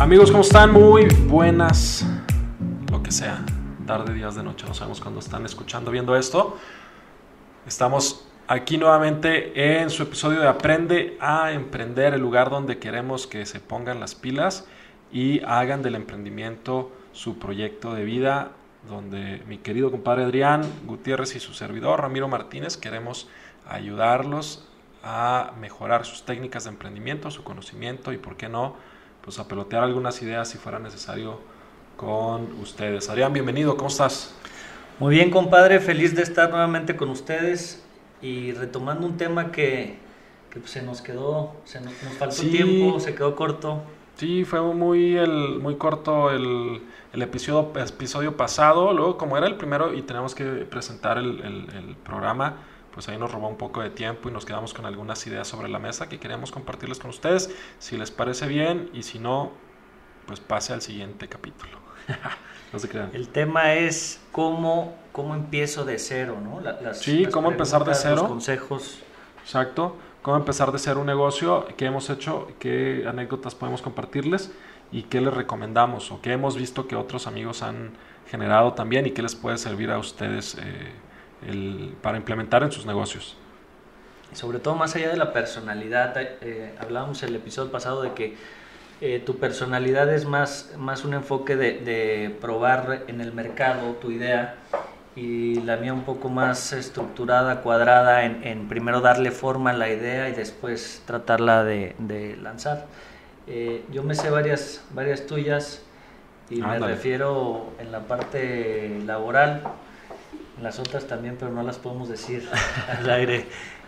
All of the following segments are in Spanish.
Amigos, ¿cómo están? Muy buenas, lo que sea, tarde, días de noche, no sabemos cuándo están escuchando, viendo esto. Estamos aquí nuevamente en su episodio de Aprende a Emprender, el lugar donde queremos que se pongan las pilas y hagan del emprendimiento su proyecto de vida, donde mi querido compadre Adrián Gutiérrez y su servidor Ramiro Martínez queremos ayudarlos a mejorar sus técnicas de emprendimiento, su conocimiento y, por qué no, pues a pelotear algunas ideas si fuera necesario con ustedes. Adrián, bienvenido, ¿cómo estás? Muy bien, compadre, feliz de estar nuevamente con ustedes y retomando un tema que, que pues, se nos quedó, se nos, faltó tiempo, se quedó corto. Sí, fue muy, el, muy corto el, el episodio, episodio pasado, luego como era el primero y tenemos que presentar el, el programa, pues ahí nos robó un poco de tiempo y nos quedamos con algunas ideas sobre la mesa que queremos compartirles con ustedes. Si les parece bien y si no, pues pase al siguiente capítulo. no se crean. El tema es cómo, cómo empiezo de cero, ¿no? Las, sí, cómo empezar de cero. Los consejos. Exacto. Cómo empezar de cero un negocio, qué hemos hecho, qué anécdotas podemos compartirles y qué les recomendamos o qué hemos visto que otros amigos han generado también y qué les puede servir a ustedes. Eh, el, para implementar en sus negocios. Sobre todo más allá de la personalidad, eh, hablábamos el episodio pasado de que eh, tu personalidad es más, más un enfoque de, de, probar en el mercado tu idea y la mía un poco más estructurada, cuadrada, en, en primero darle forma a la idea y después tratarla de, de lanzar. Eh, yo me sé varias, varias tuyas y me refiero en la parte laboral las otras también, pero no las podemos decir al aire.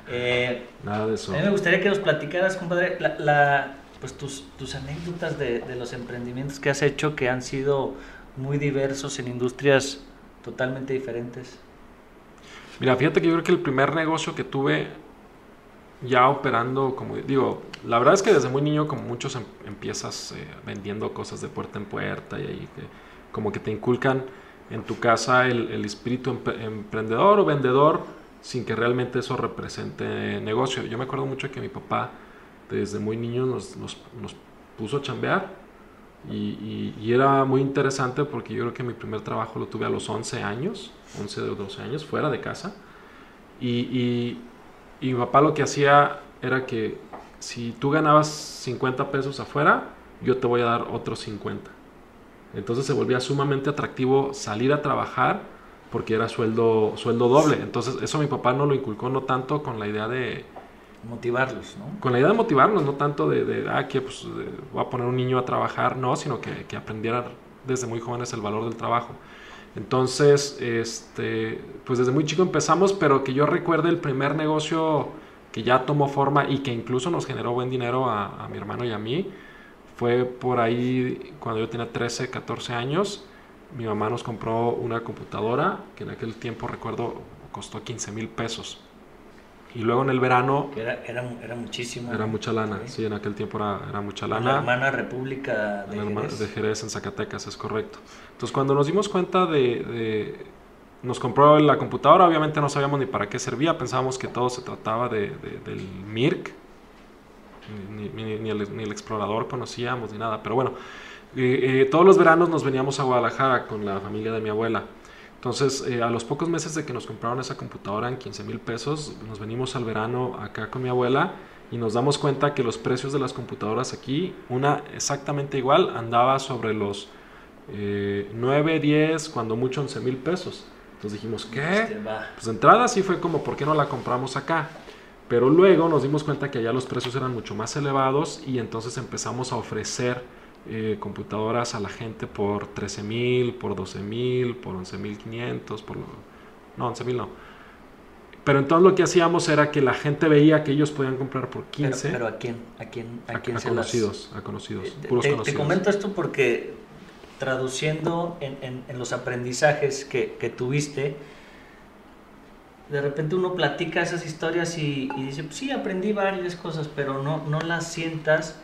Eh, Nada de eso. A mí me gustaría que nos platicaras, compadre, la, pues tus, tus anécdotas de, de, los emprendimientos que has hecho que han sido muy diversos en industrias totalmente diferentes. Mira, fíjate que yo creo que el primer negocio que tuve ya operando, como digo, la verdad es que desde muy niño, como muchos, em, empiezas eh, vendiendo cosas de puerta en puerta y ahí que, como que te inculcan en tu casa el, espíritu emprendedor o vendedor sin que realmente eso represente negocio. Yo me acuerdo mucho que mi papá desde muy niño nos, nos, puso a chambear y, y, era muy interesante porque yo creo que mi primer trabajo lo tuve a los 11 años, 11 o 12 años, fuera de casa. Y, y mi papá lo que hacía era que si tú ganabas 50 pesos afuera, yo te voy a dar otros 50. Entonces se volvía sumamente atractivo salir a trabajar porque era sueldo, sueldo doble. Entonces eso mi papá no lo inculcó no tanto con la idea de... Motivarlos, ¿no? Con la idea de motivarnos, no tanto de, de ah, que pues, voy a poner un niño a trabajar, no, sino que, que aprendiera desde muy jóvenes el valor del trabajo. Entonces, este, pues desde muy chico empezamos, pero que yo recuerde el primer negocio que ya tomó forma y que incluso nos generó buen dinero a, a mi hermano y a mí, fue por ahí cuando yo tenía 13, 14 años. Mi mamá nos compró una computadora que en aquel tiempo recuerdo costó 15 mil pesos. Y luego en el verano... Era, era, era muchísimo. Era mucha lana, sí, en aquel tiempo era, era mucha lana. La hermana República de Jerez. De Jerez en Zacatecas, es correcto. Entonces cuando nos dimos cuenta de, de, Nos compró la computadora, obviamente no sabíamos ni para qué servía, pensábamos que todo se trataba de, del MIRC, ni, el, explorador conocíamos ni nada, pero bueno, eh, eh, todos los veranos nos veníamos a Guadalajara con la familia de mi abuela. Entonces, eh, a los pocos meses de que nos compraron esa computadora en 15 mil pesos, nos venimos al verano acá con mi abuela y nos damos cuenta que los precios de las computadoras aquí, una exactamente igual, andaba sobre los 9, 10, cuando mucho 11 mil pesos. Entonces dijimos, ¿qué? Pues de entrada sí fue como, ¿por qué no la compramos acá? Pero luego nos dimos cuenta que allá los precios eran mucho más elevados y entonces empezamos a ofrecer eh, computadoras a la gente por 13 mil, por 12 mil, por 11 mil 500, por... No, 11 mil no. Pero entonces lo que hacíamos era que la gente veía que ellos podían comprar por 15. Pero, ¿a quién? ¿A quién? ¿A, quién conocidos, a conocidos, eh, puros te, conocidos. Te comento esto porque traduciendo en, en, los aprendizajes que, que tuviste, de repente uno platica esas historias y, dice, pues sí, aprendí varias cosas, pero no, no las sientas.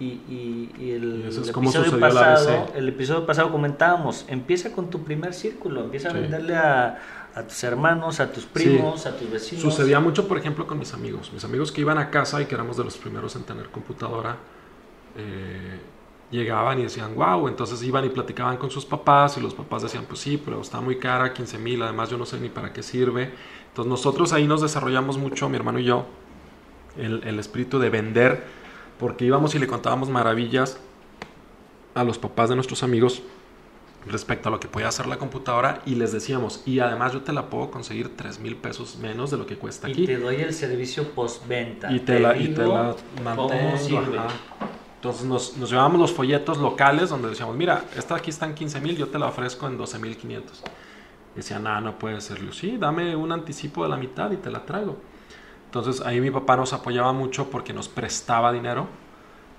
Y, el, episodio pasado, el episodio pasado comentábamos, empieza con tu primer círculo, empieza a venderle a, tus hermanos, a tus primos, a tus vecinos. Sucedía mucho, por ejemplo, con mis amigos. Mis amigos que iban a casa y que éramos de los primeros en tener computadora, eh, llegaban y decían, wow, entonces iban y platicaban con sus papás y los papás decían, pues sí, pero está muy cara, 15 mil, además yo no sé ni para qué sirve. Entonces nosotros ahí nos desarrollamos mucho, mi hermano y yo, el, el espíritu de vender, porque íbamos y le contábamos maravillas a los papás de nuestros amigos respecto a lo que podía hacer la computadora y les decíamos, y además yo te la puedo conseguir 3 mil pesos menos de lo que cuesta aquí. Y te doy el servicio postventa. Y te, la, y te la mantengo. Entonces nos, nos, llevábamos los folletos locales donde decíamos, mira, esta aquí está en 15 mil, yo te la ofrezco en 12 mil 500. Decían, no, no puede ser. sí, dame un anticipo de la mitad y te la traigo. Entonces ahí mi papá nos apoyaba mucho porque nos prestaba dinero,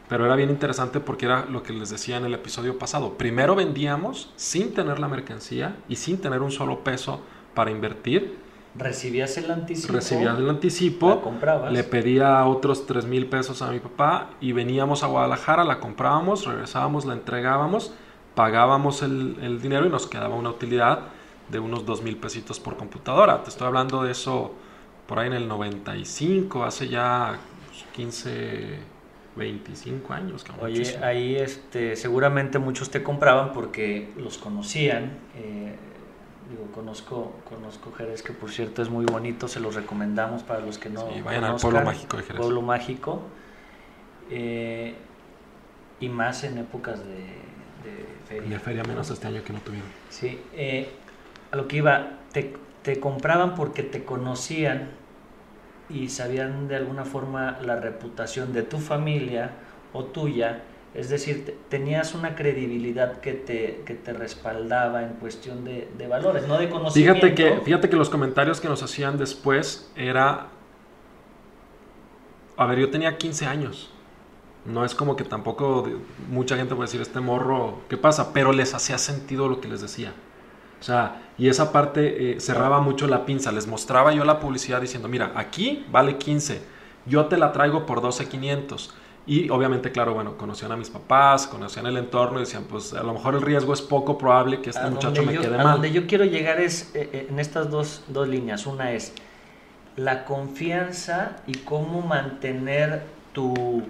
pero era bien interesante porque era lo que les decía en el episodio pasado. Primero vendíamos sin tener la mercancía y sin tener un solo peso para invertir Recibías el anticipo. Recibías el anticipo. comprabas. Le pedía otros 3 mil pesos a mi papá y veníamos a Guadalajara, la comprábamos, regresábamos, la entregábamos, pagábamos el, el dinero y nos quedaba una utilidad de unos 2 mil pesitos por computadora. Te estoy hablando de eso por ahí en el 95, hace ya 15, 25 años. Oye, ahí este, seguramente muchos te compraban porque los conocían. Eh, Digo, conozco, conozco Jerez, que por cierto es muy bonito, se los recomendamos para los que no. Sí, vayan al Pueblo Mágico de Jerez. Pueblo Mágico. Eh, y más en épocas de, de, feria. De feria, menos este año que no tuvieron. Sí, eh, a lo que iba, te, te compraban porque te conocían y sabían de alguna forma la reputación de tu familia o tuya es decir, tenías una credibilidad que te, que te respaldaba en cuestión de, valores, no de conocimiento. Fíjate que, fíjate que los comentarios que nos hacían después era... A ver, yo tenía 15 años. No es como que tampoco mucha gente puede decir, este morro, ¿qué pasa? Pero les hacía sentido lo que les decía. O sea, y esa parte eh, cerraba mucho la pinza. Les mostraba yo la publicidad diciendo, mira, aquí vale 15. Yo te la traigo por 12.500 y obviamente, claro, bueno, conocían a mis papás, conocían el entorno y decían, pues a lo mejor el riesgo es poco probable que este muchacho me quede a mal. donde yo quiero llegar es eh, eh, en estas dos, dos líneas. Una es la confianza y cómo mantener tu,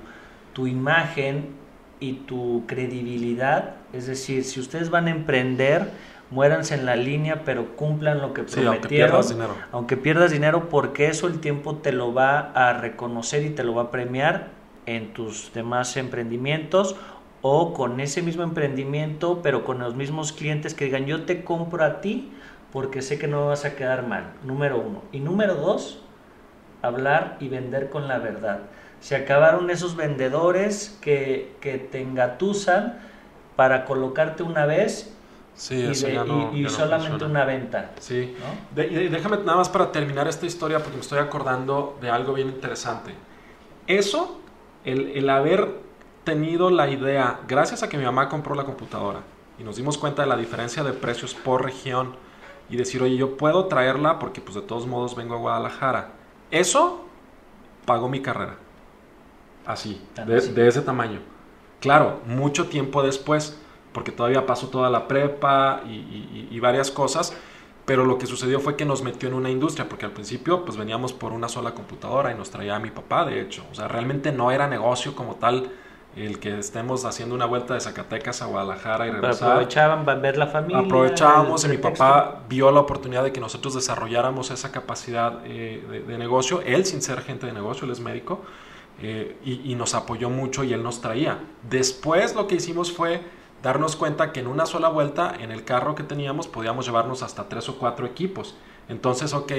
tu imagen y tu credibilidad. Es decir, si ustedes van a emprender, muéranse en la línea, pero cumplan lo que prometieron. aunque pierdas dinero. Aunque pierdas dinero, porque eso el tiempo te lo va a reconocer y te lo va a premiar en tus demás emprendimientos o con ese mismo emprendimiento, pero con los mismos clientes que digan, yo te compro a ti porque sé que no vas a quedar mal, número uno. Y número dos, hablar y vender con la verdad. Se acabaron esos vendedores que, que te engatusan para colocarte una vez Sí, y, eso de- ya no- y- y ya no solamente funciona. una venta. Sí. ¿no? De- déjame nada más para terminar esta historia porque me estoy acordando de algo bien interesante. Eso, el, el haber tenido la idea, gracias a que mi mamá compró la computadora y nos dimos cuenta de la diferencia de precios por región y decir, oye, yo puedo traerla porque pues de todos modos vengo a Guadalajara. Eso pagó mi carrera. Así, Tan de, de ese tamaño. Claro, mucho tiempo después, porque todavía pasó toda la prepa y, y- y varias cosas, pero lo que sucedió fue que nos metió en una industria, porque al principio pues veníamos por una sola computadora y nos traía a mi papá, de hecho. O sea, realmente no era negocio como tal el que estemos haciendo una vuelta de Zacatecas a Guadalajara y regresar. aprovechaban para ver la familia. Aprovechábamos y mi papá vio la oportunidad de que nosotros desarrolláramos esa capacidad eh, de, de negocio, él sin ser gente de negocio, él es médico, eh, y, y nos apoyó mucho y él nos traía. Después lo que hicimos fue darnos cuenta que en una sola vuelta, en el carro que teníamos, podíamos llevarnos hasta tres o cuatro equipos. Entonces, ok,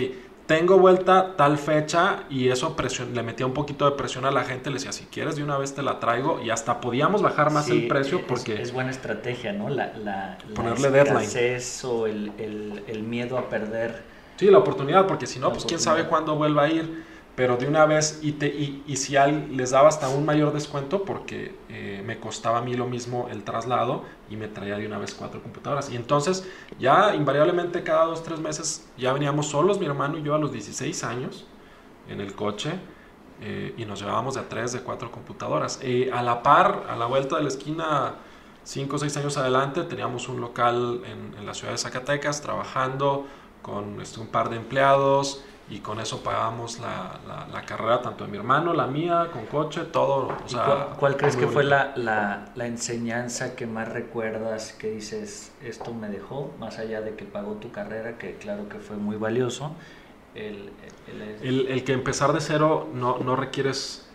tengo vuelta tal fecha y eso presión, le metía un poquito de presión a la gente, le decía, si quieres de una vez te la traigo y hasta podíamos bajar más Sí, el precio es- porque... Es, buena estrategia, ¿no? La, la, Ponerle la deadline. o el, el, el miedo a perder. Sí, la oportunidad, porque si no, pues quién sabe cuándo vuelva a ir. Pero de una vez, y, te, y, y si al, les daba hasta un mayor descuento, porque eh, me costaba a mí lo mismo el traslado y me traía de una vez cuatro computadoras. Y entonces, ya invariablemente cada dos, tres meses, ya veníamos solos, mi hermano y yo, a los 16 años, en el coche, eh, y nos llevábamos de a tres, de cuatro computadoras. Eh, a la par, a la vuelta de la esquina, cinco o seis años adelante, teníamos un local en, la ciudad de Zacatecas trabajando con este, un par de empleados y con eso pagábamos la, la, carrera tanto de mi hermano, la mía, con coche, todo. O sea, ¿Cuál, crees que fue la, la, enseñanza que más recuerdas que dices, esto me dejó, más allá de que pagó tu carrera, que claro que fue muy valioso? El, el, el, que empezar de cero no, no requieres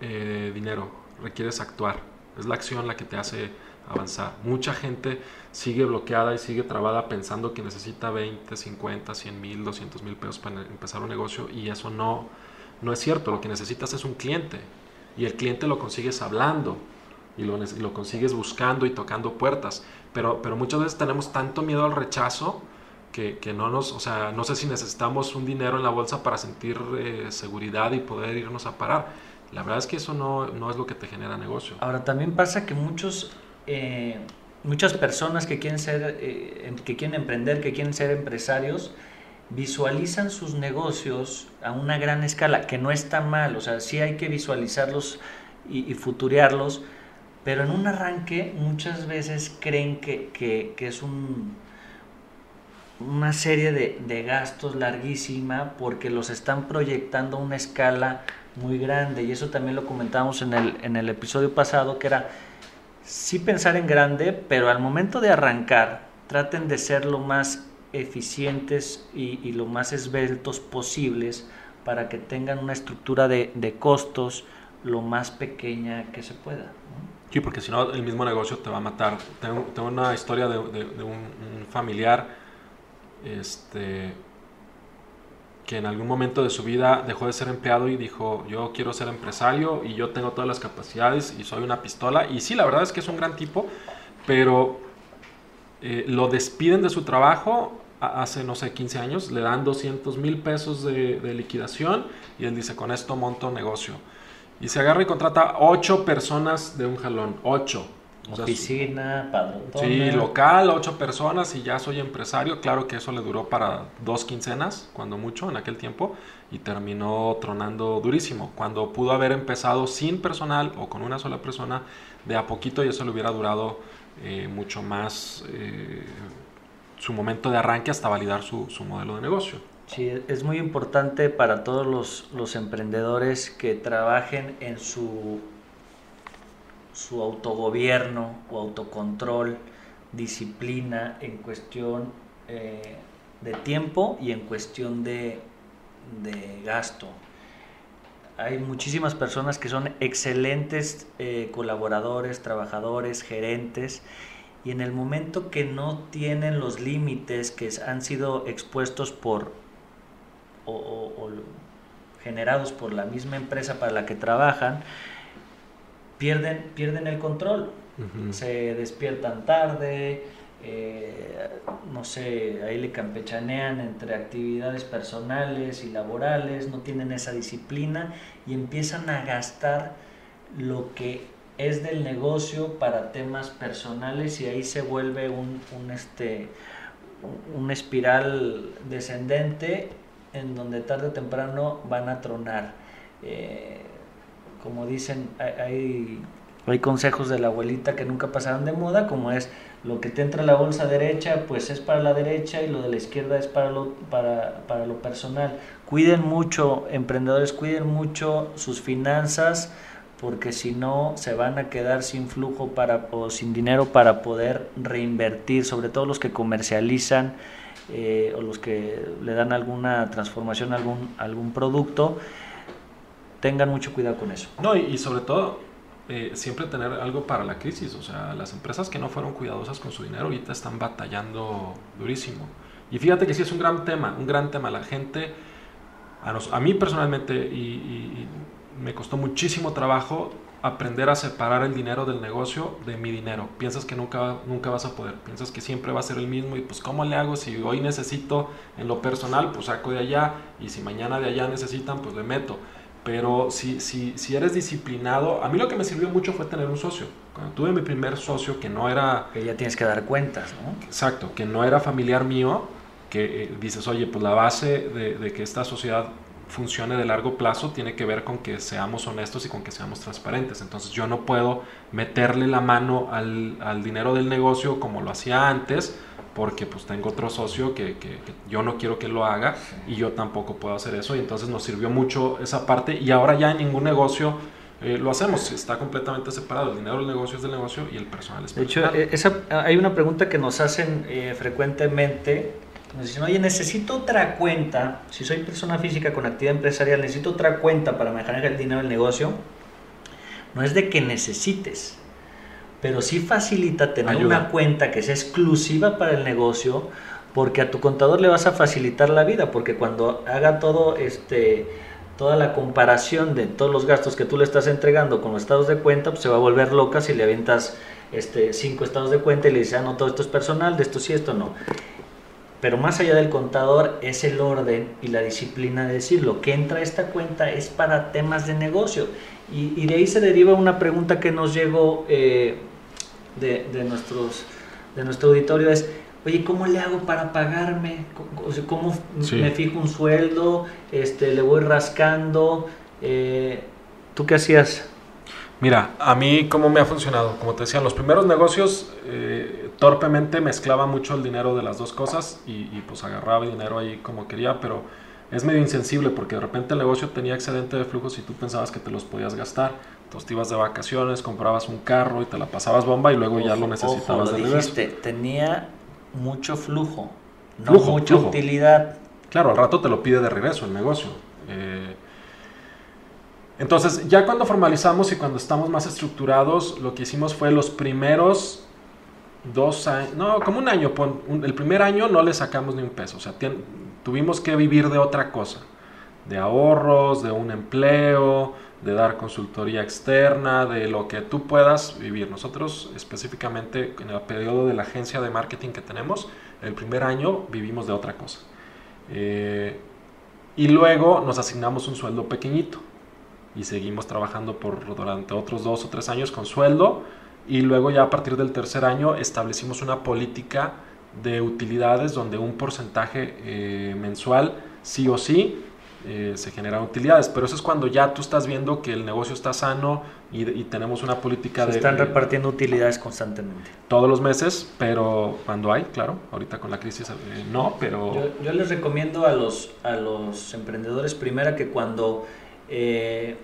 eh, dinero, requieres actuar. Es la acción la que te hace avanzar. Mucha gente sigue bloqueada y sigue trabada pensando que necesita 20, 50, 100 mil, 200 mil pesos para empezar un negocio y eso no, no es cierto. Lo que necesitas es un cliente y el cliente lo consigues hablando y lo, lo consigues buscando y tocando puertas. Pero, pero muchas veces tenemos tanto miedo al rechazo que, que, no nos, o sea, no sé si necesitamos un dinero en la bolsa para sentir eh, seguridad y poder irnos a parar. La verdad es que eso no, no, es lo que te genera negocio. Ahora también pasa que muchos eh, muchas personas que quieren ser, eh, em, que quieren emprender, que quieren ser empresarios, visualizan sus negocios a una gran escala, que no está mal, o sea, sí hay que visualizarlos y, y pero en un arranque muchas veces creen que, que, que es un, una serie de, de, gastos larguísima porque los están proyectando a una escala muy grande. Y eso también lo comentamos en el, en el episodio pasado que era sí pensar en grande, pero al momento de arrancar, traten de ser lo más eficientes y, lo más esbeltos posibles para que tengan una estructura de, costos lo más pequeña que se pueda. Sí, porque si no el mismo negocio te va a matar. Tengo, tengo una historia de, un, un, familiar este, que en algún momento de su vida dejó de ser empleado y dijo, yo quiero ser empresario y yo tengo todas las capacidades y soy una pistola. Y sí, la verdad es que es un gran tipo, pero eh, lo despiden de su trabajo hace, no sé, 15 años, le dan 200 mil pesos de, de, liquidación y él dice, con esto monto negocio. Y se agarra y contrata 8 personas de un jalón, 8. Oficina, padrón. Sí, local, ocho personas y ya soy empresario. Claro que eso le duró para dos quincenas, cuando mucho, en aquel tiempo, y terminó tronando durísimo. Cuando pudo haber empezado sin personal o con una sola persona, de a poquito y eso le hubiera durado eh, mucho más eh, su momento de arranque hasta validar su, su modelo de negocio. Sí, es muy importante para todos los, los emprendedores que trabajen en su su autogobierno o autocontrol, disciplina en cuestión eh, de tiempo y en cuestión de, gasto. Hay muchísimas personas que son excelentes eh, colaboradores, trabajadores, gerentes, y en el momento que no tienen los límites que han sido expuestos por o generados por la misma empresa para la que trabajan, pierden, pierden el control. Se despiertan tarde, eh, no sé, ahí le campechanean entre actividades personales y laborales, no tienen esa disciplina y empiezan a gastar lo que es del negocio para temas personales y ahí se vuelve un, un este, una espiral descendente en donde tarde o temprano van a tronar. Eh, como dicen, hay, hay consejos de la abuelita que nunca pasaron de moda, como es lo que te entra a la bolsa derecha, pues es para la derecha y lo de la izquierda es para lo, para, para lo personal. Cuiden mucho, emprendedores, cuiden mucho sus finanzas, porque si no se van a quedar sin flujo para, o sin dinero para poder reinvertir, sobre todo los que comercializan eh, o los que le dan alguna transformación a algún, algún producto tengan mucho cuidado con eso. No, y, sobre todo, eh, siempre tener algo para la crisis. O sea, las empresas que no fueron cuidadosas con su dinero ahorita están batallando durísimo. Y fíjate que sí es un gran tema, un gran tema. La gente, a, mí personalmente, y, me costó muchísimo trabajo aprender a separar el dinero del negocio de mi dinero. Piensas que nunca, nunca vas a poder, piensas que siempre va a ser el mismo y pues ¿cómo le hago? Si hoy necesito en lo personal, pues saco de allá y si mañana de allá necesitan, pues le meto. Pero si, si, si eres disciplinado, a mí lo que me sirvió mucho fue tener un socio. Cuando tuve mi primer socio que no era... Que ya tienes que dar cuentas, ¿no? Exacto, que no era familiar mío, que eh, dices, oye, pues la base de, de, que esta sociedad funcione de largo plazo tiene que ver con que seamos honestos y con que seamos transparentes. Entonces yo no puedo meterle la mano al, al dinero del negocio como lo hacía antes, porque pues tengo otro socio que, que, yo no quiero que lo haga y yo tampoco puedo hacer eso y entonces nos sirvió mucho esa parte y ahora ya en ningún negocio eh, lo hacemos, está completamente separado, el dinero del negocio es del negocio y el personal es personal. De hecho, eh, esa, hay una pregunta que nos hacen eh, frecuentemente, nos dicen, oye, necesito otra cuenta, si soy persona física con actividad empresarial, necesito otra cuenta para manejar el dinero del negocio. No es de que necesites, pero sí facilita tener una cuenta que sea exclusiva para el negocio, porque a tu contador le vas a facilitar la vida, porque cuando haga todo este toda la comparación de todos los gastos que tú le estás entregando con los estados de cuenta, pues se va a volver loca si le avientas este, cinco estados de cuenta y le dices, ah, no, todo esto es personal, de esto sí, esto no. Pero más allá del contador es el orden y la disciplina de decir, lo que entra a esta cuenta es para temas de negocio. Y, de ahí se deriva una pregunta que nos llegó eh, de, nuestros, de nuestro auditorio es, oye, ¿cómo le hago para pagarme? ¿Cómo me fijo un sueldo? Este, ¿Le voy rascando? Eh, ¿Tú qué hacías? Mira, a mí cómo me ha funcionado. Como te decía, en los primeros negocios eh, torpemente mezclaba mucho el dinero de las dos cosas y, y, pues agarraba el dinero ahí como quería, pero es medio insensible porque de repente el negocio tenía excedente de flujos y tú pensabas que te los podías gastar. Entonces te ibas de vacaciones, comprabas un carro y te la pasabas bomba y luego ya lo necesitabas de dijiste, tenía mucho flujo, no mucha utilidad. Claro, al rato te lo pide de regreso el negocio. Eh, entonces, ya cuando formalizamos y cuando estamos más estructurados, lo que hicimos fue los primeros dos años, no, como un año, el primer año no le sacamos ni un peso, o sea, tuvimos que vivir de otra cosa, de ahorros, de un empleo, de dar consultoría externa, de lo que tú puedas vivir. Nosotros específicamente en el periodo de la agencia de marketing que tenemos, el primer año vivimos de otra cosa. Eh, y luego nos asignamos un sueldo pequeñito y seguimos trabajando por durante otros dos o tres años con sueldo y luego ya a partir del tercer año establecimos una política de utilidades donde un porcentaje eh, mensual sí o sí eh, se generan utilidades, pero eso es cuando ya tú estás viendo que el negocio está sano y, tenemos una política se de... Están repartiendo utilidades constantemente. Todos los meses, pero cuando hay, claro, ahorita con la crisis eh, no, pero... Yo, les recomiendo a los, a los emprendedores primera que cuando eh,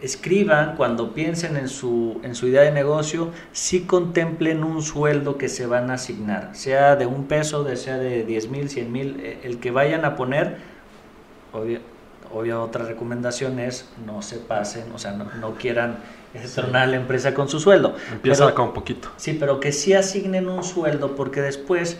escriban, cuando piensen en su, en su idea de negocio, sí contemplen un sueldo que se van a asignar, sea de un peso, sea de 10 mil, 100 mil, el que vayan a poner obvio, otra recomendación es no se pasen, o sea, no, quieran estornar la empresa con su sueldo. Empieza con un poquito. Sí, pero que sí asignen un sueldo porque después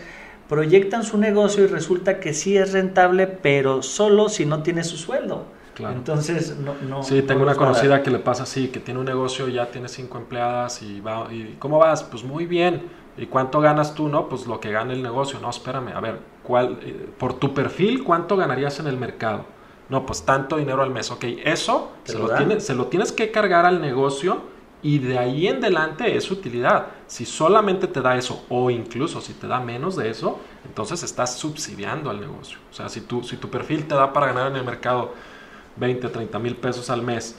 proyectan su negocio y resulta que sí es rentable, pero solo si no tiene su sueldo. Claro. Entonces, no. no sí, tengo una conocida que le pasa así, que tiene un negocio, ya tiene cinco empleadas y va. Y, ¿Cómo vas? Pues muy bien. ¿Y cuánto ganas tú? No, pues lo que gana el negocio. No, espérame, a ver, ¿cuál, eh, por tu perfil, ¿cuánto ganarías en el mercado? No, pues tanto dinero al mes. Ok, eso se lo, se lo, tienes que cargar al negocio y de ahí en adelante es utilidad. Si solamente te da eso o incluso si te da menos de eso, entonces estás subsidiando al negocio. O sea, si, tú, si tu perfil te da para ganar en el mercado 20, 30 mil pesos al mes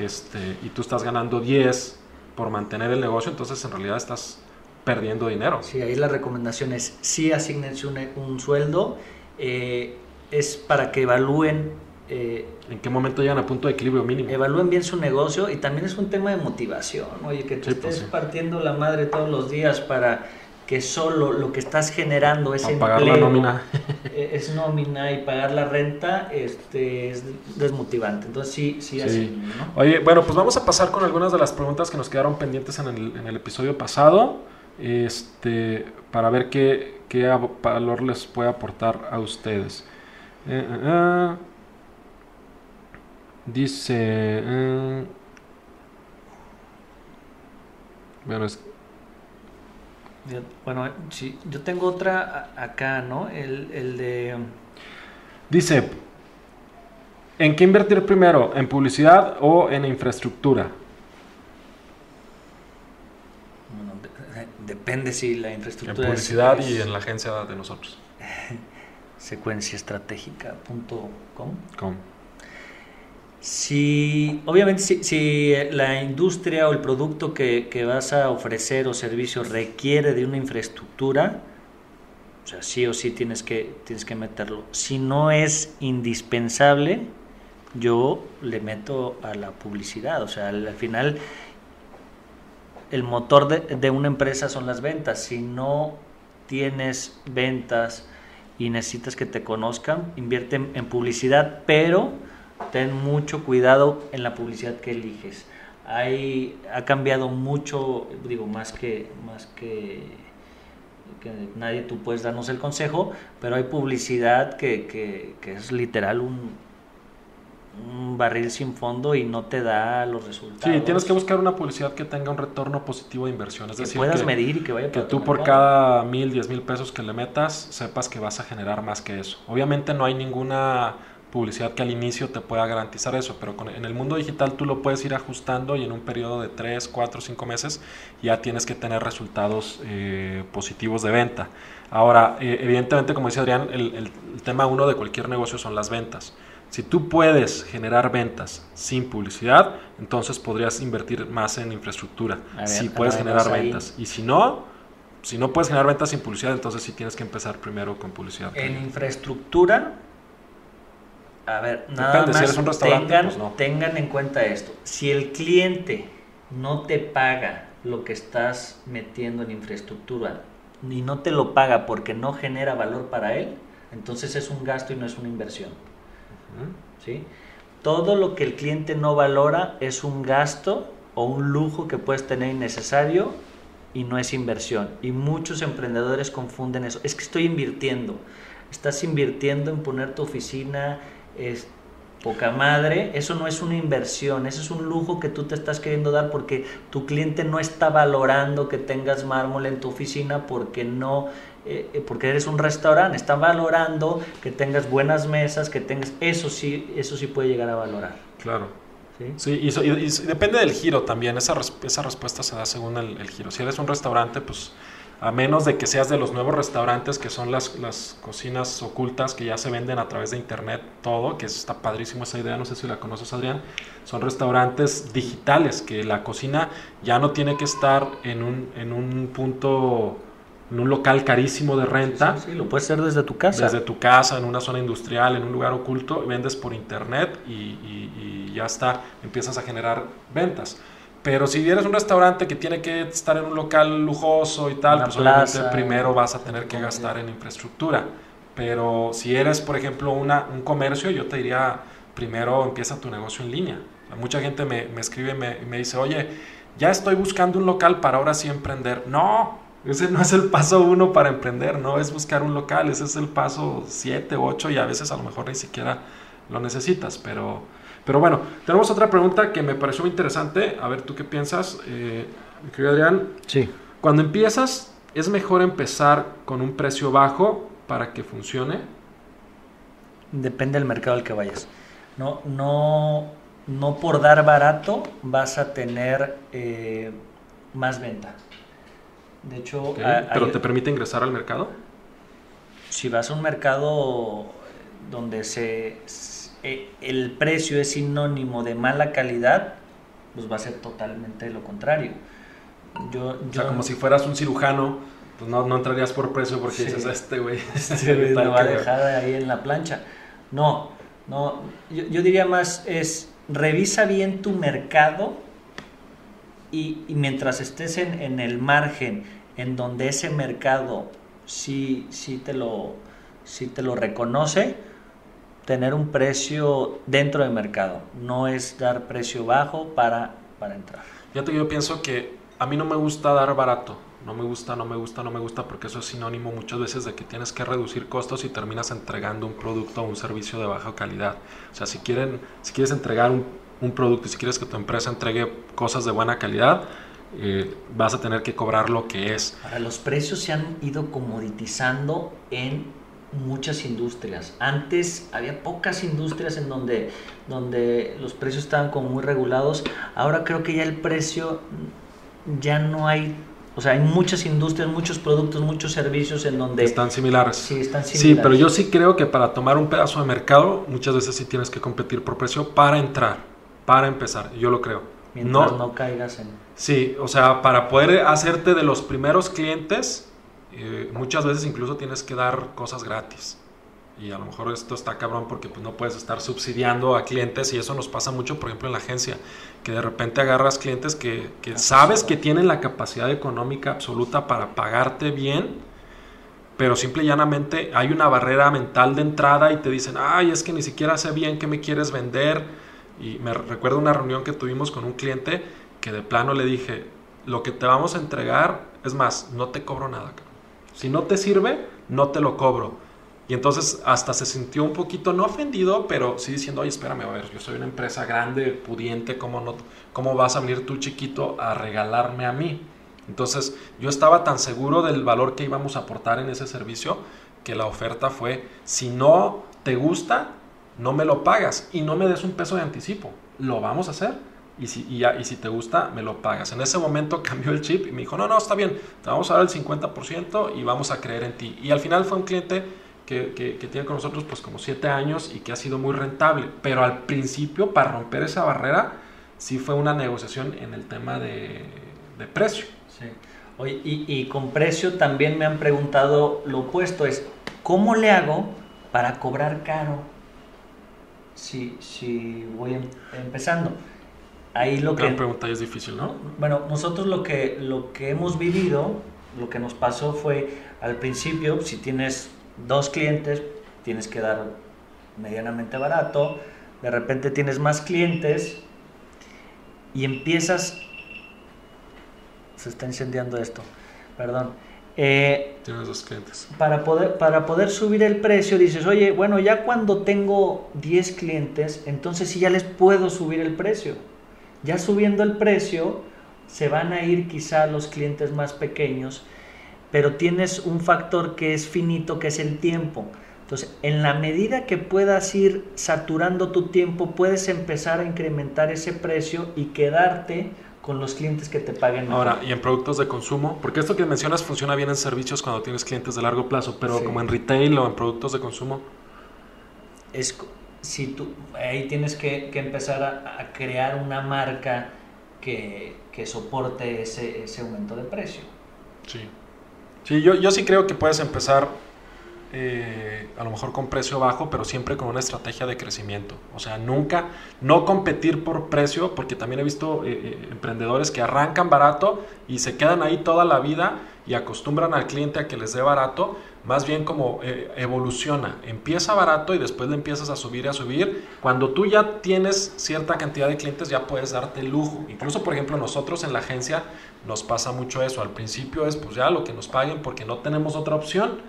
este, y tú estás ganando 10 por mantener el negocio, entonces en realidad estás perdiendo dinero. Sí, ahí la recomendación es sí asignense un, un sueldo, eh, es para que evalúen... Eh, ¿En qué momento llegan a punto de equilibrio mínimo? Evalúen bien su negocio y también es un tema de motivación, oye, que te pues estés partiendo la madre todos los días para que solo lo que estás generando es pagar la nómina. Eh, es nómina y pagar la renta este, es desmotivante. Entonces sí, sí, Así, Oye, bueno, pues vamos a pasar con algunas de las preguntas que nos quedaron pendientes en el, en el episodio pasado este, para ver qué, qué valor les puede aportar a ustedes. Eh, eh, eh. dice... bueno, bueno, sí, yo tengo otra acá, ¿no? El, el de... Dice, ¿en qué invertir primero? ¿En publicidad o en infraestructura? Depende si la infraestructura. En publicidad y en la agencia de nosotros. Secuenciaestratégica.com. Com. Si, obviamente, si, la industria o el producto que, que, vas a ofrecer o servicio requiere de una infraestructura, o sea, sí o sí tienes que, tienes que meterlo. Si no es indispensable, yo le meto a la publicidad. O sea, al, final, el motor de, de una empresa son las ventas. Si no tienes ventas y necesitas que te conozcan, invierte en publicidad, pero ten mucho cuidado en la publicidad que eliges. Hay, ha cambiado mucho, digo, más que, más que, que nadie tú puedes darnos el consejo, pero hay publicidad que, que, que es literal un, un barril sin fondo y no te da los resultados. Sí, tienes que buscar una publicidad que tenga un retorno positivo de inversión. Es que decir, puedas medir y que vaya Que tú por cada mil, diez mil pesos que le metas, sepas que vas a generar más que eso. Obviamente no hay ninguna publicidad que al inicio te pueda garantizar eso, pero con, en el mundo digital tú lo puedes ir ajustando y en un periodo de 3, 4, 5 meses ya tienes que tener resultados eh, positivos de venta. Ahora, eh, evidentemente, como dice Adrián, el, el, el tema uno de cualquier negocio son las ventas. Si tú puedes generar ventas sin publicidad, entonces podrías invertir más en infraestructura. Ver, si puedes generar ventas. Y si no, si no puedes generar ventas sin publicidad, entonces sí tienes que empezar primero con publicidad. En infraestructura, a ver, nada Depende, más si un tengan, pues no. tengan en cuenta esto. Si el cliente no te paga lo que estás metiendo en infraestructura y no te lo paga porque no genera valor para él, entonces es un gasto y no es una inversión. ¿Sí? Todo lo que el cliente no valora es un gasto o un lujo que puedes tener innecesario y no es inversión. Y muchos emprendedores confunden eso. Es que estoy invirtiendo. Estás invirtiendo en poner tu oficina, es poca madre, eso no es una inversión, eso es un lujo que tú te estás queriendo dar porque tu cliente no está valorando que tengas mármol en tu oficina porque no eh, porque eres un restaurante, está valorando que tengas buenas mesas, que tengas eso sí, eso sí puede llegar a valorar. Claro. Sí, sí y, y, y, depende del giro también, esa, esa respuesta se da según el, el giro. Si eres un restaurante, pues a menos de que seas de los nuevos restaurantes que son las, las cocinas ocultas que ya se venden a través de internet todo, que está padrísimo esa idea, no sé si la conoces Adrián, son restaurantes digitales, que la cocina ya no tiene que estar en un, en un punto, en un local carísimo de renta. Sí, sí, lo puedes hacer desde tu casa. Desde tu casa, en una zona industrial, en un lugar oculto, vendes por internet y, y, y ya está, empiezas a generar ventas. Pero si eres un restaurante que tiene que estar en un local lujoso y tal, Una pues plaza, obviamente primero vas a tener que gastar en infraestructura. Pero si eres, por ejemplo, una, un comercio, yo te diría, primero empieza tu negocio en línea. O sea, mucha gente me, me escribe y me, me dice, oye, ya estoy buscando un local para ahora sí emprender. No, ese no es el paso uno para emprender, no es buscar un local, ese es el paso siete, ocho y a veces a lo mejor ni siquiera lo necesitas, pero... Pero bueno, tenemos otra pregunta que me pareció muy interesante. A ver, ¿tú qué piensas, eh, mi querido Adrián? Sí. Cuando empiezas, ¿es mejor empezar con un precio bajo para que funcione? Depende del mercado al que vayas. No, no, no por dar barato vas a tener eh, más venta. De hecho, okay. ¿pero te permite ingresar al mercado? Si vas a un mercado donde se el precio es sinónimo de mala calidad, pues va a ser totalmente lo contrario. Yo, o sea, como si fueras un cirujano, pues no, no entrarías por precio porque sí. dices, este güey este va a dejar ahí en la plancha. No, no, yo, yo, diría más es, revisa bien tu mercado y, y mientras estés en, en, el margen en donde ese mercado sí, sí, te, lo, sí te lo reconoce, tener un precio dentro del mercado, no es dar precio bajo para, para entrar. Fíjate, yo pienso que a mí no me gusta dar barato, no me gusta, no me gusta, no me gusta, porque eso es sinónimo muchas veces de que tienes que reducir costos y terminas entregando un producto o un servicio de baja calidad. O sea, si, quieren, si quieres entregar un, un producto y si quieres que tu empresa entregue cosas de buena calidad, eh, vas a tener que cobrar lo que es. Ahora, los precios se han ido comoditizando en muchas industrias. Antes había pocas industrias en donde, donde los precios estaban como muy regulados. Ahora creo que ya el precio ya no hay O sea, hay muchas industrias, muchos productos, muchos servicios en donde... Están similares. Sí, están Sí, similares. pero yo sí creo que para tomar un pedazo de mercado, muchas veces sí tienes que competir por precio para entrar, para empezar. Yo lo creo. Mientras no, caigas en... Sí, o sea, para poder hacerte de los primeros clientes, eh, muchas veces incluso tienes que dar cosas gratis. Y a lo mejor esto está cabrón porque pues, no puedes estar subsidiando a clientes y eso nos pasa mucho, por ejemplo, en la agencia, que de repente agarras clientes que, que sabes que tienen la capacidad económica absoluta para pagarte bien, pero simple y llanamente hay una barrera mental de entrada y te dicen, ay, es que ni siquiera sé bien qué me quieres vender. Y me recuerdo una reunión que tuvimos con un cliente que de plano le dije, lo que te vamos a entregar, es más, no te cobro nada. cabrón. Si no te sirve, no te lo cobro. Y entonces hasta se sintió un poquito, no ofendido, pero sí diciendo, oye, espérame, a ver, yo soy una empresa grande, pudiente, ¿cómo, no, cómo vas a venir tú chiquito a regalarme a mí? Entonces yo estaba tan seguro del valor que íbamos a aportar en ese servicio que la oferta fue, si no te gusta, no me lo pagas y no me des un peso de anticipo, lo vamos a hacer. Y si, y, ya, y si te gusta, me lo pagas. En ese momento cambió el chip y me dijo, no, no, está bien, te vamos a dar el 50% y vamos a creer en ti. Y al final fue un cliente que, que, tiene con nosotros pues como siete años y que ha sido muy rentable. Pero al principio, para romper esa barrera, sí fue una negociación en el tema de, de precio. Sí. Oye, y, y, con precio también me han preguntado lo opuesto, es ¿cómo le hago para cobrar caro si, si voy em, empezando? Ahí lo Gran que... pregunta es difícil, ¿no? Bueno, nosotros lo que, lo que hemos vivido, lo que nos pasó fue al principio, si tienes dos clientes, tienes que dar medianamente barato, de repente tienes más clientes y empiezas... Se está incendiando esto, perdón. Eh, tienes dos clientes. Para poder, para poder subir el precio dices, oye, bueno, ya cuando tengo 10 clientes, entonces sí ya les puedo subir el precio. Ya subiendo el precio, se van a ir quizá los clientes más pequeños pero tienes un factor que es finito, que es el tiempo. Entonces, en la medida que puedas ir saturando tu tiempo, puedes empezar a incrementar ese precio y quedarte con los clientes que te paguen mejor. Ahora, y en productos de consumo, porque esto que mencionas funciona bien en servicios cuando tienes clientes de largo plazo, pero sí. como en retail o en productos de consumo. Es, si tú, ahí tienes que, que empezar a, crear una marca que, que soporte ese, ese aumento de precio. Sí. Sí, yo, yo sí creo que puedes empezar eh, a lo mejor con precio bajo, pero siempre con una estrategia de crecimiento. O sea, nunca, no competir por precio, porque también he visto eh, eh, emprendedores que arrancan barato y se quedan ahí toda la vida y acostumbran al cliente a que les dé barato, más bien como eh, evoluciona. Empieza barato y después le empiezas a subir y a subir. Cuando tú ya tienes cierta cantidad de clientes, ya puedes darte el lujo. Incluso, por ejemplo, nosotros en la agencia nos pasa mucho eso. Al principio es pues ya lo que nos paguen porque no tenemos otra opción.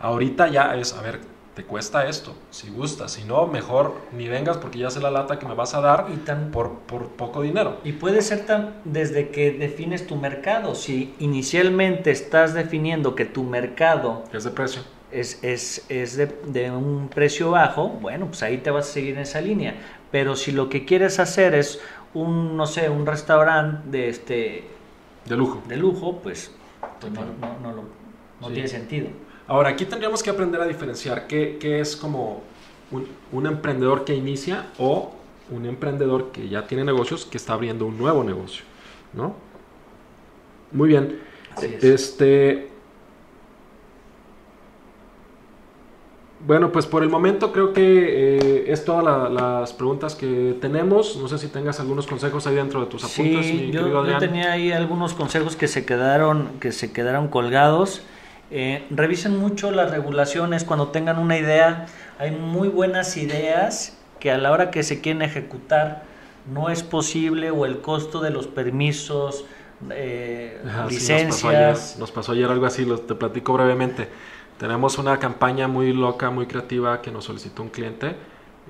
Ahorita ya es, a ver, te cuesta esto, si gusta, si no, mejor ni vengas porque ya sé la lata que me vas a dar y tan, por, por poco dinero. Y puede ser tan, desde que defines tu mercado, si inicialmente estás definiendo que tu mercado es de precio. Es, es, es de, de, un precio bajo, bueno, pues ahí te vas a seguir en esa línea. Pero si lo que quieres hacer es un, no sé, un restaurante de este... De lujo. De lujo, pues, pues no, no, no, no sí. tiene sentido. Ahora, aquí tendríamos que aprender a diferenciar qué, qué es como un, un, emprendedor que inicia o un emprendedor que ya tiene negocios que está abriendo un nuevo negocio, ¿no? Muy bien. Es. Este. Bueno, pues por el momento creo que eh, es todas la, las preguntas que tenemos. No sé si tengas algunos consejos ahí dentro de tus apuntes. Sí, mi yo, yo tenía ahí algunos consejos que se quedaron, que se quedaron colgados. Eh, revisen mucho las regulaciones cuando tengan una idea. Hay muy buenas ideas que a la hora que se quieren ejecutar no es posible o el costo de los permisos, eh, Ajá, licencias. Sí, nos, pasó ayer, nos, pasó ayer, algo así, lo, te platico brevemente. Tenemos una campaña muy loca, muy creativa que nos solicitó un cliente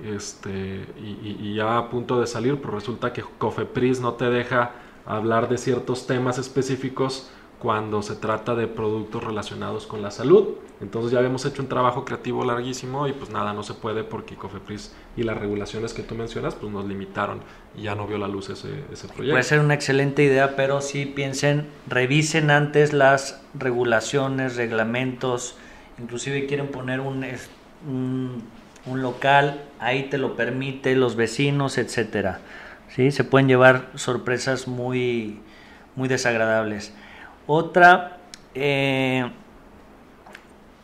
este, y, y, y ya a punto de salir, pero resulta que Cofepris no te deja hablar de ciertos temas específicos cuando se trata de productos relacionados con la salud. Entonces ya habíamos hecho un trabajo creativo larguísimo y pues nada, no se puede porque Cofepris y las regulaciones que tú mencionas pues nos limitaron y ya no vio la luz ese, ese proyecto. Puede ser una excelente idea, pero sí piensen, revisen antes las regulaciones, reglamentos, inclusive quieren poner un, un, un local, ahí te lo permite, los vecinos, etcétera. ¿Sí? Se pueden llevar sorpresas muy, muy desagradables. Otra, eh,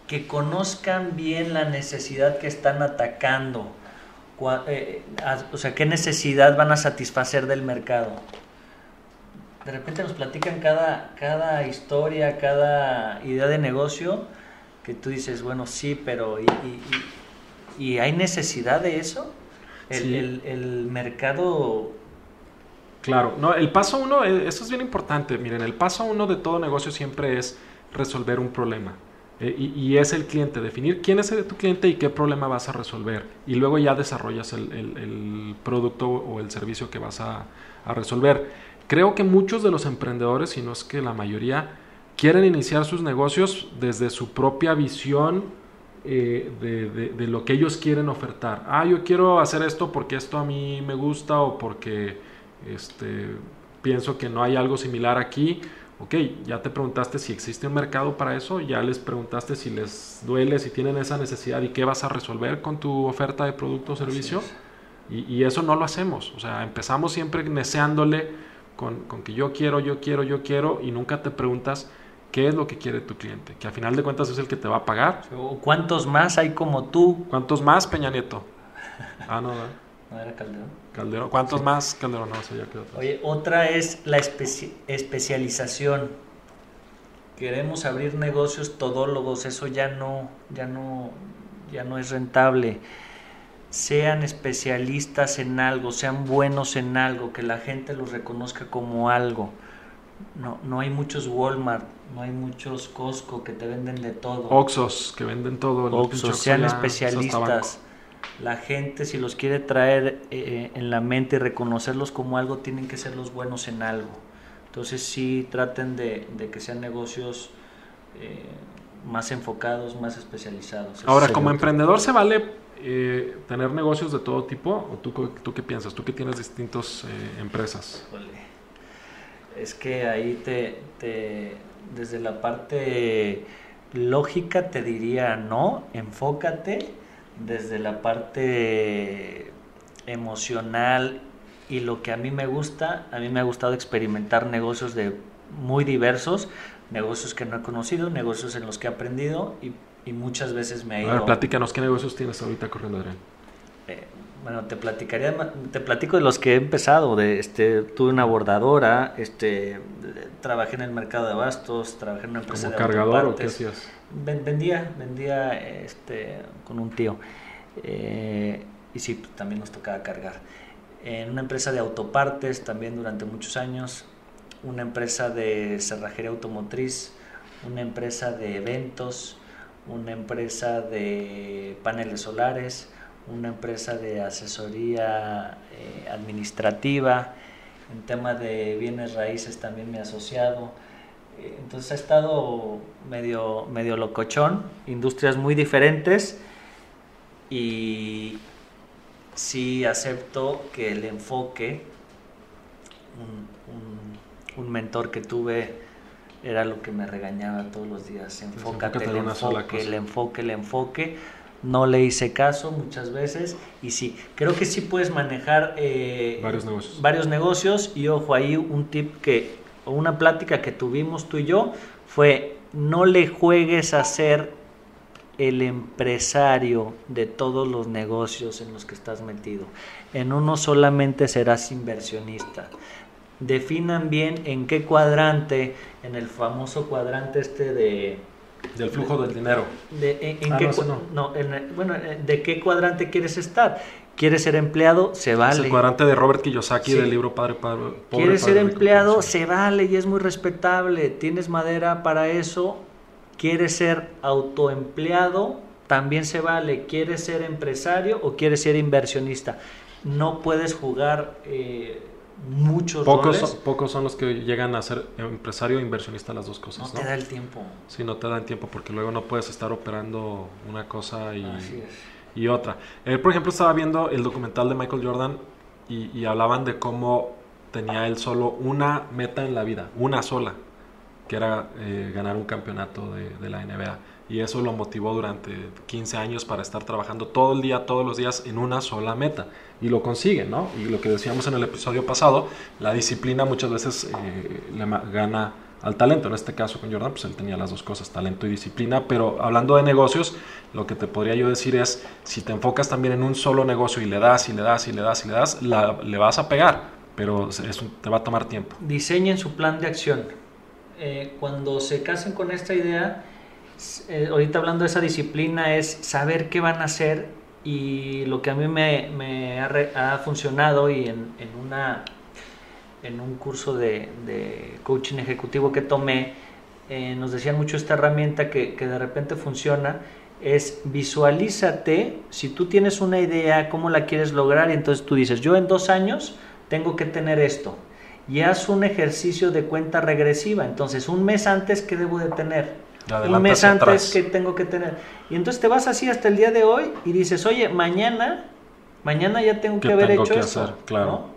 que conozcan bien la necesidad que están atacando. Eh, o sea, qué necesidad van a satisfacer del mercado. De repente nos platican cada, cada historia, cada idea de negocio, que tú dices, bueno, sí, pero ¿y, y, hay necesidad de eso? El, el, mercado Claro, no, el paso uno, eh, esto es bien importante, miren, el paso uno de todo negocio siempre es resolver un problema. Eh, y, es el cliente, definir quién es tu cliente y qué problema vas a resolver. Y luego ya desarrollas el, producto o el servicio que vas a, resolver. Creo que muchos de los emprendedores, si no es que la mayoría, quieren iniciar sus negocios desde su propia visión eh, de, lo que ellos quieren ofertar. Ah, yo quiero hacer esto porque esto a mí me gusta o porque este, pienso que no hay algo similar aquí ok, ya te preguntaste si existe un mercado para eso, ya les preguntaste si les duele, si tienen esa necesidad y qué vas a resolver con tu oferta de producto o servicio. Y, eso no lo hacemos, o sea, empezamos siempre neceándole con, con, que yo quiero, yo quiero, yo quiero y nunca te preguntas qué es lo que quiere tu cliente, que a final de cuentas es el que te va a pagar. ¿Cuántos más hay como tú? ¿Cuántos más, Peña Nieto? Ah, no, ¿no? ¿No era Calderón? Calderón. ¿Cuántos más Calderón? No, sé, ya Oye, otra es la especialización. Queremos abrir negocios todólogos, eso ya no, ya no, ya no es rentable. Sean especialistas en algo, sean buenos en algo, que la gente los reconozca como algo. No, no hay muchos Walmart, no hay muchos Costco que te venden de todo. Oxos que venden todo. Oxos, sean especialistas la gente si los quiere traer eh, en la mente y reconocerlos como algo, tienen que ser los buenos en algo. Entonces sí traten de, que sean negocios eh, más enfocados, más especializados. Ahora, como emprendedor se vale eh, tener negocios de todo tipo, o tú, tú qué piensas, tú que tienes distintas empresas. Es que ahí te, te, desde la parte lógica te diría no, enfócate desde la parte emocional y lo que a mí me gusta, a mí me ha gustado experimentar negocios de muy diversos, negocios que no he conocido, negocios en los que he aprendido y, muchas veces me ha ido... A ver, platícanos, ¿qué negocios tienes ahorita corriendo, Adrián? Eh, bueno, te platicaría, te platico de los que he empezado, de, este, tuve una bordadora, este, trabajé en el mercado de abastos, trabajé en una empresa ¿Como cargador o qué hacías? Vendía, vendía este, con un tío. Eh, y sí, también nos tocaba cargar. En una empresa de autopartes también durante muchos años, una empresa de cerrajería automotriz, una empresa de eventos, una empresa de paneles solares, una empresa de asesoría eh, administrativa, en tema de bienes raíces también me he asociado entonces ha estado medio, medio locochón, industrias muy diferentes y sí acepto que el enfoque, un, mentor que tuve era lo que me regañaba todos los días, enfócate, el enfoque, el enfoque, el enfoque. No le hice caso muchas veces y sí, creo que sí puedes manejar eh, varios, varios negocios y ojo ahí un tip que o una plática que tuvimos tú y yo fue no le juegues a ser el empresario de todos los negocios en los que estás metido. En uno solamente serás inversionista. Definan bien en qué cuadrante, en el famoso cuadrante este de... Del flujo del dinero. De, en, ah, qué, no, bueno, eh, ¿de qué cuadrante quieres estar? ¿Quieres ser empleado? Se vale. Es el cuadrante de Robert Kiyosaki del libro Padre Padre. ¿Quieres ser empleado? Se vale y es muy respetable. Tienes madera para eso. ¿Quieres ser autoempleado? También se vale. ¿Quieres ser empresario o quieres ser inversionista? No puedes jugar eh, muchos pocos roles. son, pocos son los que llegan a ser empresario e inversionista las dos no cosas, te ¿no? da el tiempo. Sí, no te dan tiempo porque luego no puedes estar operando una cosa y, Así es. Y otra. Él, por ejemplo, estaba viendo el documental de Michael Jordan y, hablaban de cómo tenía él solo una meta en la vida, una sola, que era eh, ganar un campeonato de, la NBA. Y eso lo motivó durante 15 años para estar trabajando todo el día, todos los días en una sola meta. Y lo consigue, ¿no? Y lo que decíamos en el episodio pasado, la disciplina muchas veces eh, le gana al talento. En este caso con Jordan, pues él tenía las dos cosas, talento y disciplina. Pero hablando de negocios, lo que te podría yo decir es, si te enfocas también en un solo negocio y le das y le das y le das y le das, le vas a pegar, pero te va a tomar tiempo. diseñen su plan de acción. Eh, cuando se casen con esta idea, eh, ahorita hablando de esa disciplina, es saber qué van a hacer y lo que a mí me, ha, funcionado y en una, en un curso de, de coaching ejecutivo que tomé, eh, nos decían mucho esta herramienta que, que de repente funciona, es visualízate, si tú tienes una idea, cómo la quieres lograr, y entonces tú dices, yo en dos años tengo que tener esto, y haz un ejercicio de cuenta regresiva, entonces un mes antes, ¿qué debo de tener? Adelante Un mes antes, atrás. ¿qué tengo que tener? Y entonces te vas así hasta el día de hoy y dices, oye, mañana, mañana ya tengo que ¿Qué haber tengo hecho que esto, hacer? Claro. ¿no?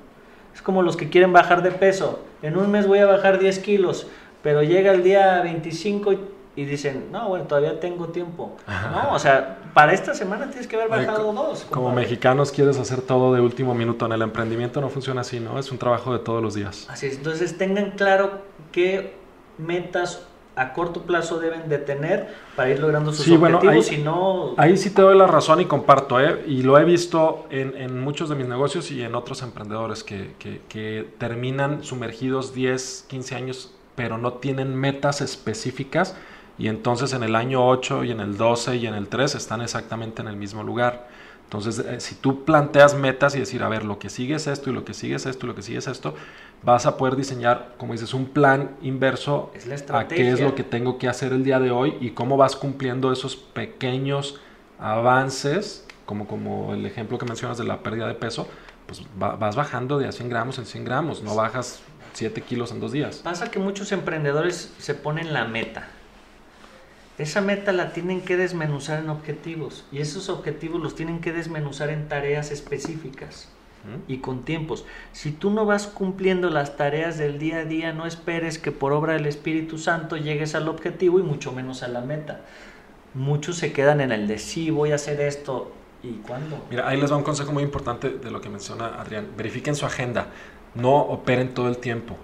Es como los que quieren bajar de peso. En un mes voy a bajar 10 kilos, pero llega el día 25 y- y dicen, no, bueno, todavía tengo tiempo. No, o sea, para esta semana tienes que haber bajado dos. Como mexicanos quieres hacer todo de último minuto. En el emprendimiento no funciona así, ¿no? Es un trabajo de todos los días. Así es, entonces tengan claro qué metas a corto plazo deben de tener para ir logrando sus Sí, bueno, objetivos, ahí- si no... Ahí sí te doy la razón y comparto, ¿eh? Y lo he visto en, en muchos de mis negocios y en otros emprendedores que, que- que terminan sumergidos 10, 15 años, pero no tienen metas específicas y entonces en el año 8 y en el 12 y en el 3 están exactamente en el mismo lugar. Entonces, eh, si tú planteas metas y decir, a ver, lo que sigue es esto y lo que sigue es esto y lo que sigue es esto, vas a poder diseñar, como dices, un plan inverso Es la a qué es lo que tengo que hacer el día de hoy y cómo vas cumpliendo esos pequeños avances, como, como el ejemplo que mencionas de la pérdida de peso, pues va- vas bajando de a 100 gramos en 100 gramos, no bajas 7 kilos en dos días. Pasa que muchos emprendedores se ponen la meta. Esa meta la tienen que desmenuzar en objetivos y esos objetivos los tienen que desmenuzar en tareas específicas. Y con tiempos. Si tú no vas cumpliendo las tareas del día a día, no esperes que por obra del Espíritu Santo llegues al objetivo y mucho menos a la meta. Muchos se quedan en el de sí, voy a hacer esto. ¿Y cuándo? Mira, ahí les va un consejo muy importante de lo que menciona Adrián. Verifiquen su agenda, no operen todo el tiempo.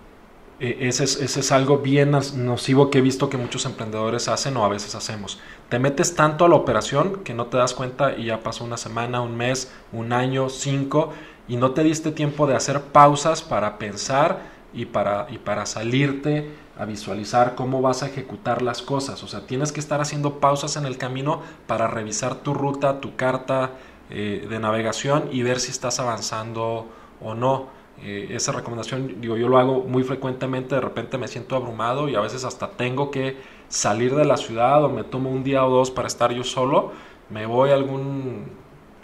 Eh, ese, es, ese es algo bien nocivo que he visto que muchos emprendedores hacen o a veces hacemos. Te metes tanto a la operación que no te das cuenta y ya pasó una semana, un mes, un año, cinco, y no te diste tiempo de hacer pausas para pensar y para, y para salirte a visualizar cómo vas a ejecutar las cosas. O sea, tienes que estar haciendo pausas en el camino para revisar tu ruta, tu carta eh, de navegación y ver si estás avanzando o no. Eh, esa recomendación, digo, yo lo hago muy frecuentemente, de repente me siento abrumado y a veces hasta tengo que salir de la ciudad o me tomo un día o dos para estar yo solo, me voy a algún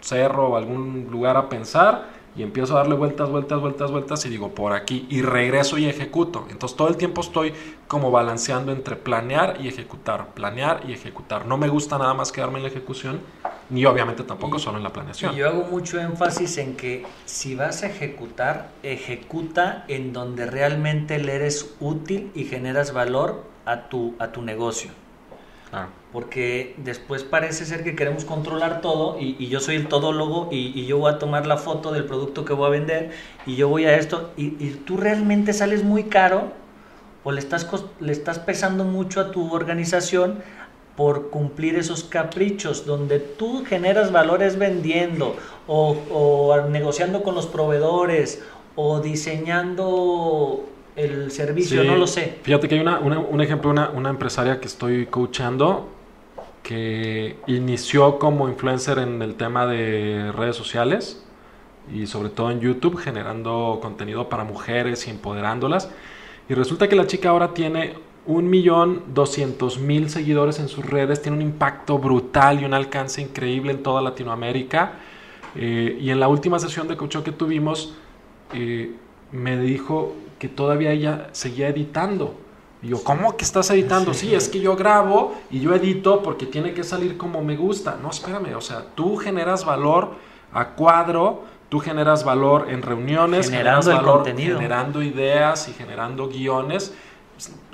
cerro o algún lugar a pensar y empiezo a darle vueltas, vueltas, vueltas, vueltas y digo por aquí y regreso y ejecuto. Entonces todo el tiempo estoy como balanceando entre planear y ejecutar, planear y ejecutar. No me gusta nada más quedarme en la ejecución, ni obviamente tampoco Y- solo en la planeación. Y yo hago mucho énfasis en que si vas a ejecutar, ejecuta en donde realmente le eres útil y generas valor a tu, a tu negocio. Porque después parece ser que queremos controlar todo y, yo soy el todólogo y, y yo voy a tomar la foto del producto que voy a vender y yo voy a esto y, tú realmente sales muy caro o le estás, le estás pesando mucho a tu organización por cumplir esos caprichos donde tú generas valores vendiendo o negociando con los proveedores o diseñando el servicio, Sí, no lo sé. Fíjate que hay una, una- un ejemplo, una, una empresaria que estoy coachando que inició como influencer en el tema de redes sociales y sobre todo en YouTube generando contenido para mujeres y empoderándolas. Y resulta que la chica ahora tiene un millón doscientos mil seguidores en sus redes, tiene un impacto brutal y un alcance increíble en toda Latinoamérica. Eh, y en la última sesión de coaching que tuvimos, eh, me dijo que todavía ella seguía editando. Y yo, ¿cómo que estás editando? Sí. es que yo grabo y yo edito porque tiene que salir como me gusta. No, espérame, o sea, tú generas valor a cuadro, tú generas valor en reuniones, generando valor, contenido. generando ideas y generando guiones.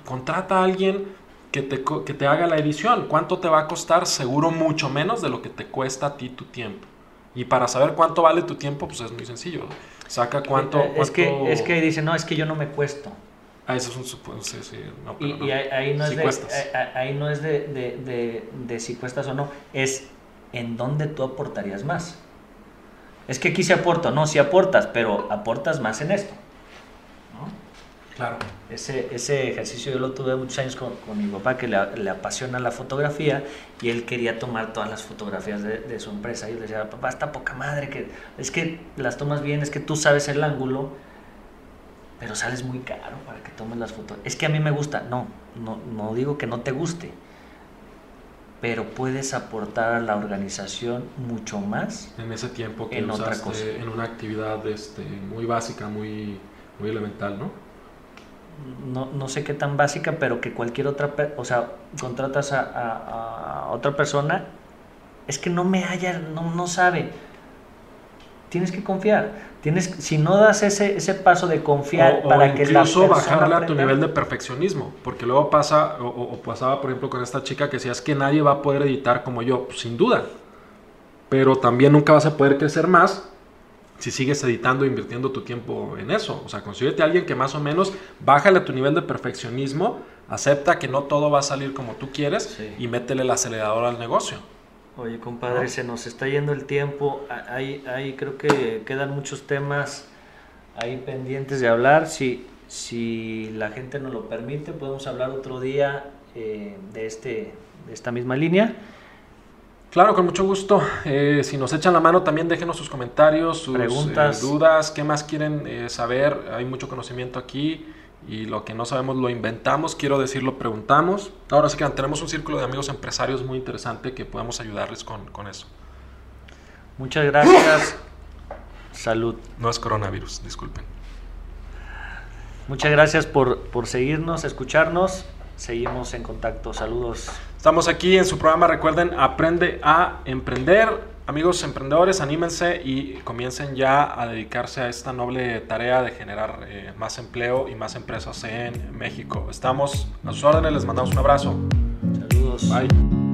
Contrata a alguien que te, que te haga la edición. ¿Cuánto te va a costar? Seguro mucho menos de lo que te cuesta a ti tu tiempo. Y para saber cuánto vale tu tiempo, pues es muy sencillo. Saca cuánto... Eh, es, que, es que dice, no, es que yo no me cuesto. Ah, eso es un supuesto, sí, sí. y, ahí, no es, de, ahí no es de, de, de, si cuestas o no, es en dónde tú aportarías más. Es que aquí se aporta, no, si aportas, pero aportas más en esto. Claro. Ese, ese ejercicio yo lo tuve muchos años con, con mi papá que le, le, apasiona la fotografía y él quería tomar todas las fotografías de, de, su empresa. Y yo le decía, papá, está poca madre, que es que las tomas bien, es que tú sabes el ángulo, pero sales muy caro para que tomes las fotos. Es que a mí me gusta, no, no, no digo que no te guste, pero puedes aportar a la organización mucho más en ese tiempo que en otra cosa. en una actividad este, muy básica, muy, muy elemental, ¿no? No, no, sé qué tan básica, pero que cualquier otra, o sea, contratas a, a, otra persona, es que no me haya, no, no sabe. Tienes que confiar. Tienes, si no das ese, ese paso de confiar para que la persona bajarle a tu nivel de perfeccionismo, porque luego pasa, o, pasaba por ejemplo con esta chica que decía, es que nadie va a poder editar como yo, pues, sin duda, pero también nunca vas a poder crecer más si sigues editando e invirtiendo tu tiempo en eso. O sea, consíguete a alguien que más o menos bájale tu nivel de perfeccionismo, acepta que no todo va a salir como tú quieres y métele el acelerador al negocio. Oye, compadre, se nos está yendo el tiempo. Ahí, ahí creo que quedan muchos temas ahí pendientes de hablar. Si, si la gente nos lo permite, podemos hablar otro día eh, de, este, de esta misma línea. Claro, con mucho gusto. Eh, si nos echan la mano, también déjenos sus comentarios, sus preguntas, eh, dudas, qué más quieren eh, saber. Hay mucho conocimiento aquí y lo que no sabemos lo inventamos. Quiero decirlo, preguntamos. Ahora sí que tenemos un círculo de amigos empresarios muy interesante que podemos ayudarles con, con eso. Muchas gracias. Salud. No es coronavirus, disculpen. Muchas gracias por, por seguirnos, escucharnos. Seguimos en contacto. Saludos. Estamos aquí en su programa, recuerden, Aprende a Emprender. Amigos emprendedores, anímense y comiencen ya a dedicarse a esta noble tarea de generar eh, más empleo y más empresas en México. Estamos a sus órdenes, les mandamos un abrazo. Saludos. Bye.